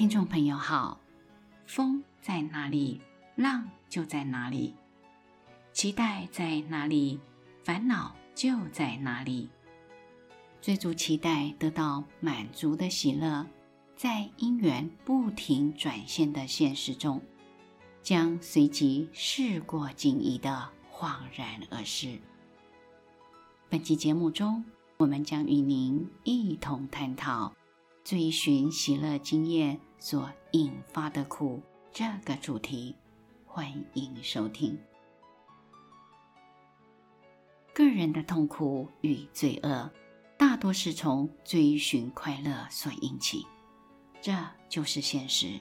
听众朋友好，风在哪里，浪就在哪里；期待在哪里，烦恼就在哪里。追逐期待得到满足的喜乐，在因缘不停转现的现实中，将随即事过境移的恍然而逝。本期节目中，我们将与您一同探讨。追寻喜乐经验所引发的苦这个主题，欢迎收听。个人的痛苦与罪恶，大多是从追寻快乐所引起，这就是现实。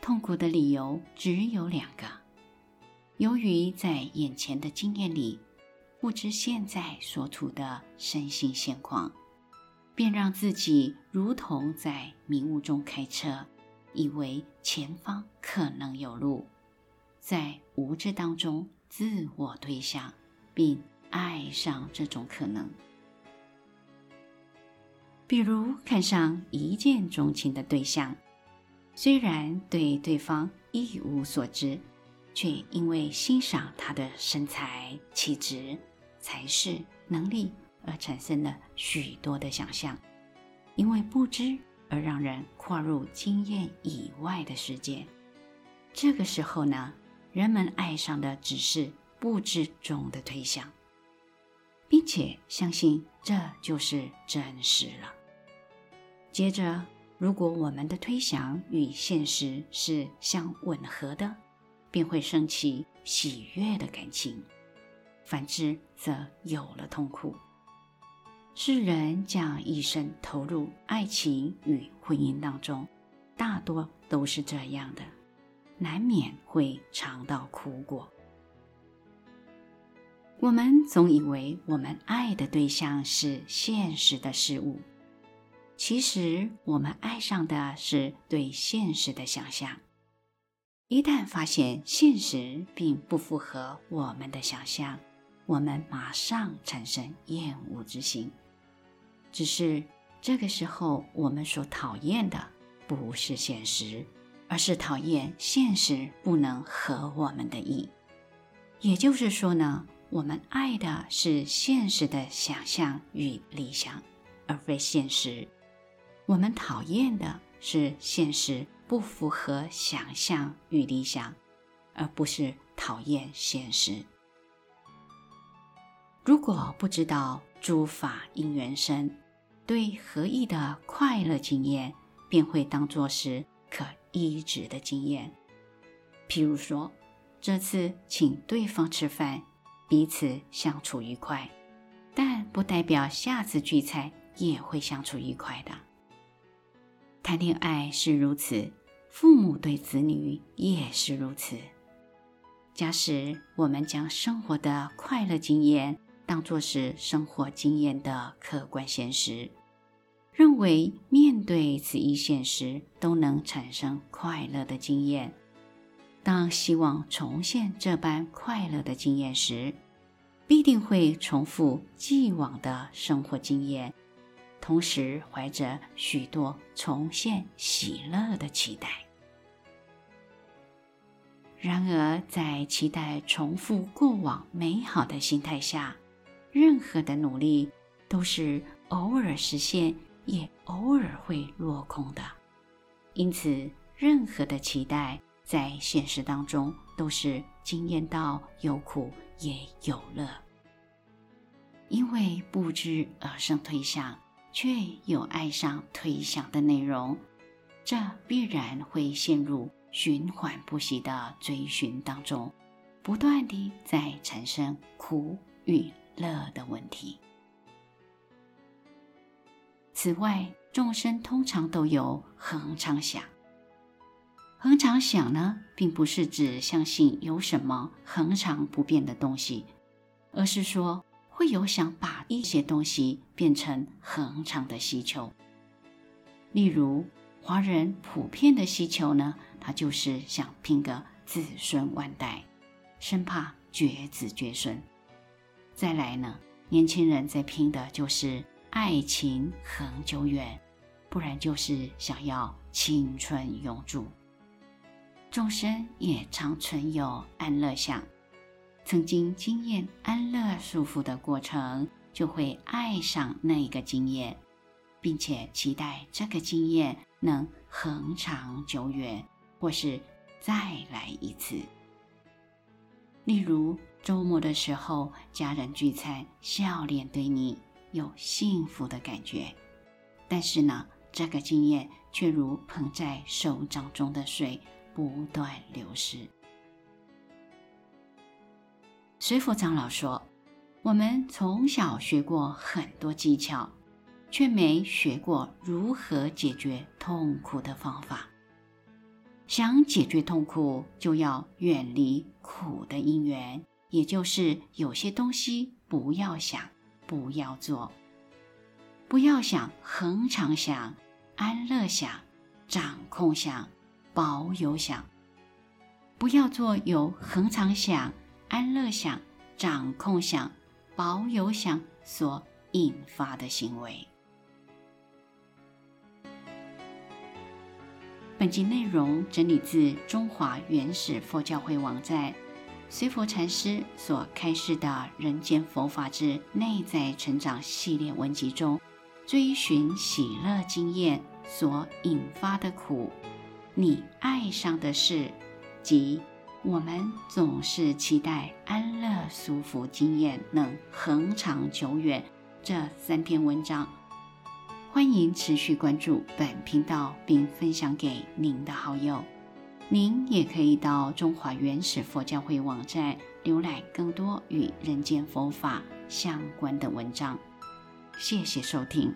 痛苦的理由只有两个：由于在眼前的经验里，不知现在所处的身心现况。便让自己如同在迷雾中开车，以为前方可能有路，在无知当中自我推想，并爱上这种可能。比如看上一见钟情的对象，虽然对对方一无所知，却因为欣赏他的身材、气质、才识、能力。而产生了许多的想象，因为不知而让人跨入经验以外的世界。这个时候呢，人们爱上的只是不知中的推想，并且相信这就是真实了。接着，如果我们的推想与现实是相吻合的，便会升起喜悦的感情；反之，则有了痛苦。世人将一生投入爱情与婚姻当中，大多都是这样的，难免会尝到苦果。我们总以为我们爱的对象是现实的事物，其实我们爱上的是对现实的想象。一旦发现现实并不符合我们的想象，我们马上产生厌恶之心。只是这个时候，我们所讨厌的不是现实，而是讨厌现实不能合我们的意。也就是说呢，我们爱的是现实的想象与理想，而非现实；我们讨厌的是现实不符合想象与理想，而不是讨厌现实。如果不知道诸法因缘生，对合意的快乐经验，便会当作是可依止的经验。譬如说，这次请对方吃饭，彼此相处愉快，但不代表下次聚餐也会相处愉快的。谈恋爱是如此，父母对子女也是如此。假使我们将生活的快乐经验，当作是生活经验的客观现实，认为面对此一现实都能产生快乐的经验。当希望重现这般快乐的经验时，必定会重复既往的生活经验，同时怀着许多重现喜乐的期待。然而，在期待重复过往美好的心态下，任何的努力都是偶尔实现，也偶尔会落空的。因此，任何的期待在现实当中都是经验到有苦也有乐。因为不知而生推想，却有爱上推想的内容，这必然会陷入循环不息的追寻当中，不断地在产生苦与乐的问题。此外，众生通常都有恒常想。恒常想呢，并不是指相信有什么恒常不变的东西，而是说会有想把一些东西变成恒常的需求。例如，华人普遍的需求呢，他就是想拼个子孙万代，生怕绝子绝孙。再来呢，年轻人在拼的就是爱情恒久远，不然就是想要青春永驻。众生也常存有安乐想，曾经经验安乐舒服的过程，就会爱上那一个经验，并且期待这个经验能恒长久远，或是再来一次。例如周末的时候，家人聚餐，笑脸对你有幸福的感觉，但是呢，这个经验却如捧在手掌中的水。不断流失。水佛长老说：“我们从小学过很多技巧，却没学过如何解决痛苦的方法。想解决痛苦，就要远离苦的因缘，也就是有些东西不要想，不要做，不要想，恒常想，安乐想，掌控想。”保有想，不要做由恒常想、安乐想、掌控想、保有想所引发的行为。本集内容整理自中华原始佛教会网站，随佛禅师所开示的《人间佛法之内在成长》系列文集中，追寻喜乐经验所引发的苦。你爱上的事，即我们总是期待安乐舒服经验能恒长久远。这三篇文章，欢迎持续关注本频道，并分享给您的好友。您也可以到中华原始佛教会网站浏览更多与人间佛法相关的文章。谢谢收听。